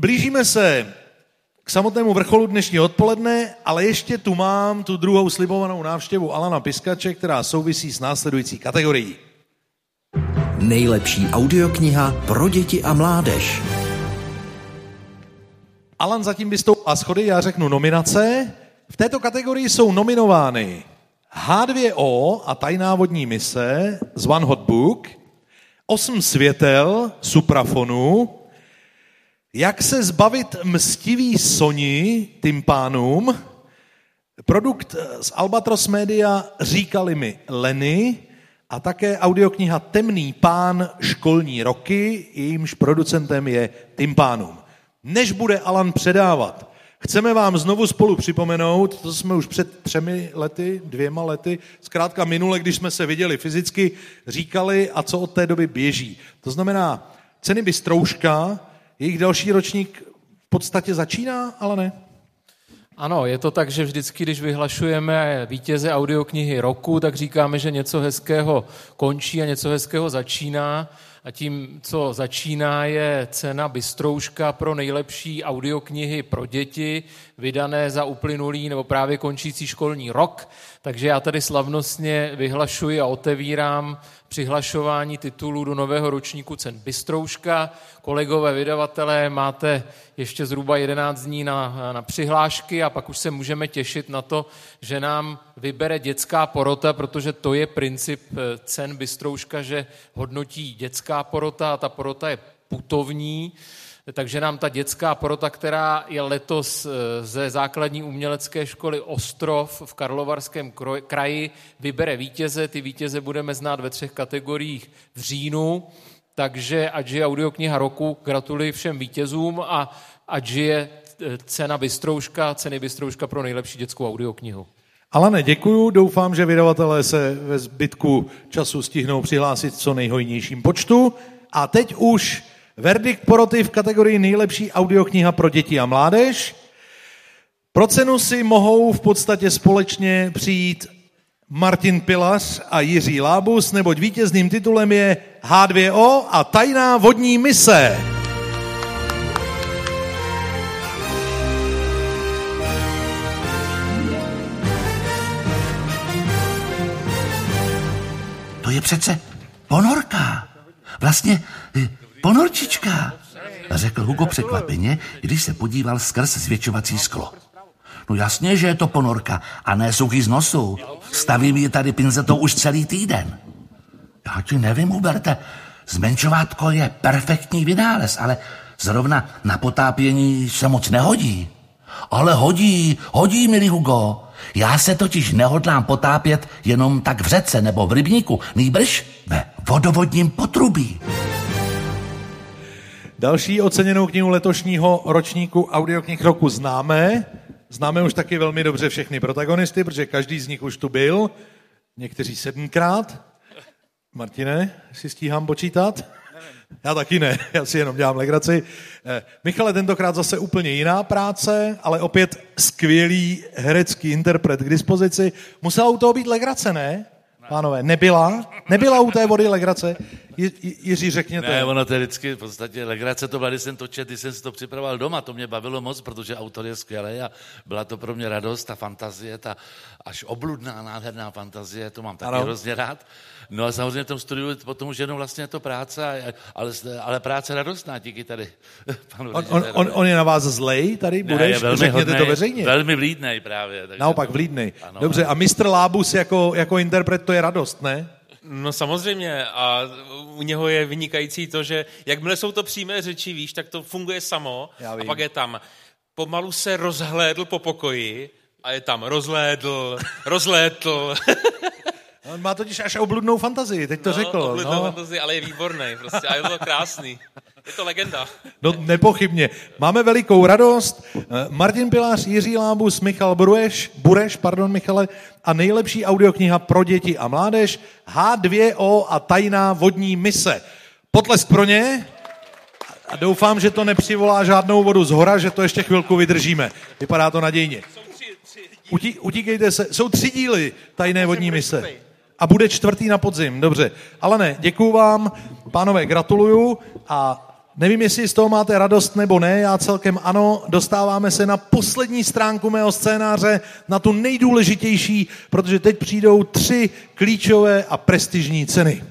Blížíme se k samotnému vrcholu dnešního odpoledne, ale ještě tu mám tu druhou slibovanou návštěvu Alana Piskače, která souvisí s následující kategorií. Nejlepší audiokniha pro děti a mládež. Alan zatím vystoupil a schody, já řeknu nominace. V této kategorii jsou nominovány H2O a tajná vodní mise z One Hot Book, Osm světel suprafonu, jak se zbavit mstivý Soni tympánům, produkt z Albatros Media říkali mi Leny a také audiokniha Temný pán školní roky, jejímž producentem je Tympánum. Než bude Alan předávat, chceme vám znovu spolu připomenout, to jsme už před třemi lety, dvěma lety, zkrátka minule, když jsme se viděli fyzicky, říkali a co od té doby běží. To znamená, ceny Bystrouška, jejich další ročník v podstatě začíná, ale ne. Ano, je to tak, že vždycky, když vyhlašujeme vítěze audioknihy roku, tak říkáme, že něco hezkého končí a něco hezkého začíná. A tím, co začíná, je cena Bystrouška pro nejlepší audioknihy pro děti, vydané za uplynulý nebo právě končící školní rok. Takže já tady slavnostně vyhlašuji a otevírám přihlašování titulů do nového ročníku cen Bystrouška. Kolegové vydavatelé, máte ještě zhruba 11 dní na, na přihlášky a pak už se můžeme těšit na to, že nám vybere dětská porota, protože to je princip eh, cen Bystrouška, že hodnotí dětská porota a ta porota je putovní, takže nám ta dětská porota, která je letos eh, ze základní umělecké školy Ostrov v Karlovarském kraji, vybere vítěze. Ty vítěze budeme znát ve třech kategoriích v říjnu, takže ať je audiokniha roku, gratuluji všem vítězům a ať je eh, cena Bystrouška, ceny Bystrouška pro nejlepší dětskou audioknihu. Alane, děkuju. Doufám, že vydavatelé se ve zbytku času stihnou přihlásit co nejhojnějším počtu. A teď už Verdikt poroty v kategorii nejlepší audiokniha pro děti a mládež. Pro cenu si mohou v podstatě společně přijít Martin Pilař a Jiří Lábus, neboť vítězným titulem je H2O a tajná vodní mise. To je přece ponorka. Vlastně Ponorčička, řekl Hugo překvapeně, když se podíval skrz zvětšovací sklo. No jasně, že je to ponorka a ne suchý z nosu. Stavím ji tady pinzetou už celý týden. Já ti nevím, Huberte, zmenšovátko je perfektní vynález, ale zrovna na potápění se moc nehodí. Ale hodí, hodí, milý Hugo. Já se totiž nehodlám potápět jenom tak v řece nebo v rybníku, nýbrž ve vodovodním potrubí. Další oceněnou knihu letošního ročníku audioknih roku známe. Známe už taky velmi dobře všechny protagonisty, protože každý z nich už tu byl. Někteří sedmkrát. Martine, si stíhám počítat? Já taky ne, já si jenom dělám legraci. Eh, Michale, tentokrát zase úplně jiná práce, ale opět skvělý herecký interpret k dispozici. Musela u toho být legrace, ne? Pánové, nebyla? Nebyla u té vody legrace? Jiří, řekněte. Ne, ono to je vždycky v podstatě legrace to byla, když jsem to čet, když jsem si to připravoval doma, to mě bavilo moc, protože autor je skvělý a byla to pro mě radost, ta fantazie, ta až obludná, nádherná fantazie, to mám taky ano. hrozně rád. No a samozřejmě v tom studiu potom už jenom vlastně je to práce, ale, ale práce radostná díky tady panu on, on, on, on, je na vás zlej tady? Budeš? Ne, je velmi Řekněte hodnej, to veřejně. Velmi vlídnej právě. Takže Naopak vlídnej. Ano, Dobře, a mistr Lábus jako, jako interpret to je radost, ne? No samozřejmě a u něho je vynikající to, že jakmile jsou to přímé řeči, víš, tak to funguje samo a pak je tam pomalu se rozhlédl po pokoji a je tam rozhlédl, rozlétl. On má totiž až obludnou fantazii, teď to no, řekl. Obludnou no. fantazii, ale je výborný prostě a je to krásný. Je to legenda. No nepochybně. Máme velikou radost. Eh, Martin Pilář, Jiří Lábus, Michal Bureš, Bureš, pardon Michale, a nejlepší audiokniha pro děti a mládež H2O a tajná vodní mise. Potlesk pro ně a doufám, že to nepřivolá žádnou vodu z hora, že to ještě chvilku vydržíme. Vypadá to nadějně. Utí, utíkejte se. Jsou tři díly tajné vodní mise. A bude čtvrtý na podzim, dobře. Ale ne, děkuju vám, pánové, gratuluju a nevím, jestli z toho máte radost nebo ne, já celkem ano, dostáváme se na poslední stránku mého scénáře, na tu nejdůležitější, protože teď přijdou tři klíčové a prestižní ceny.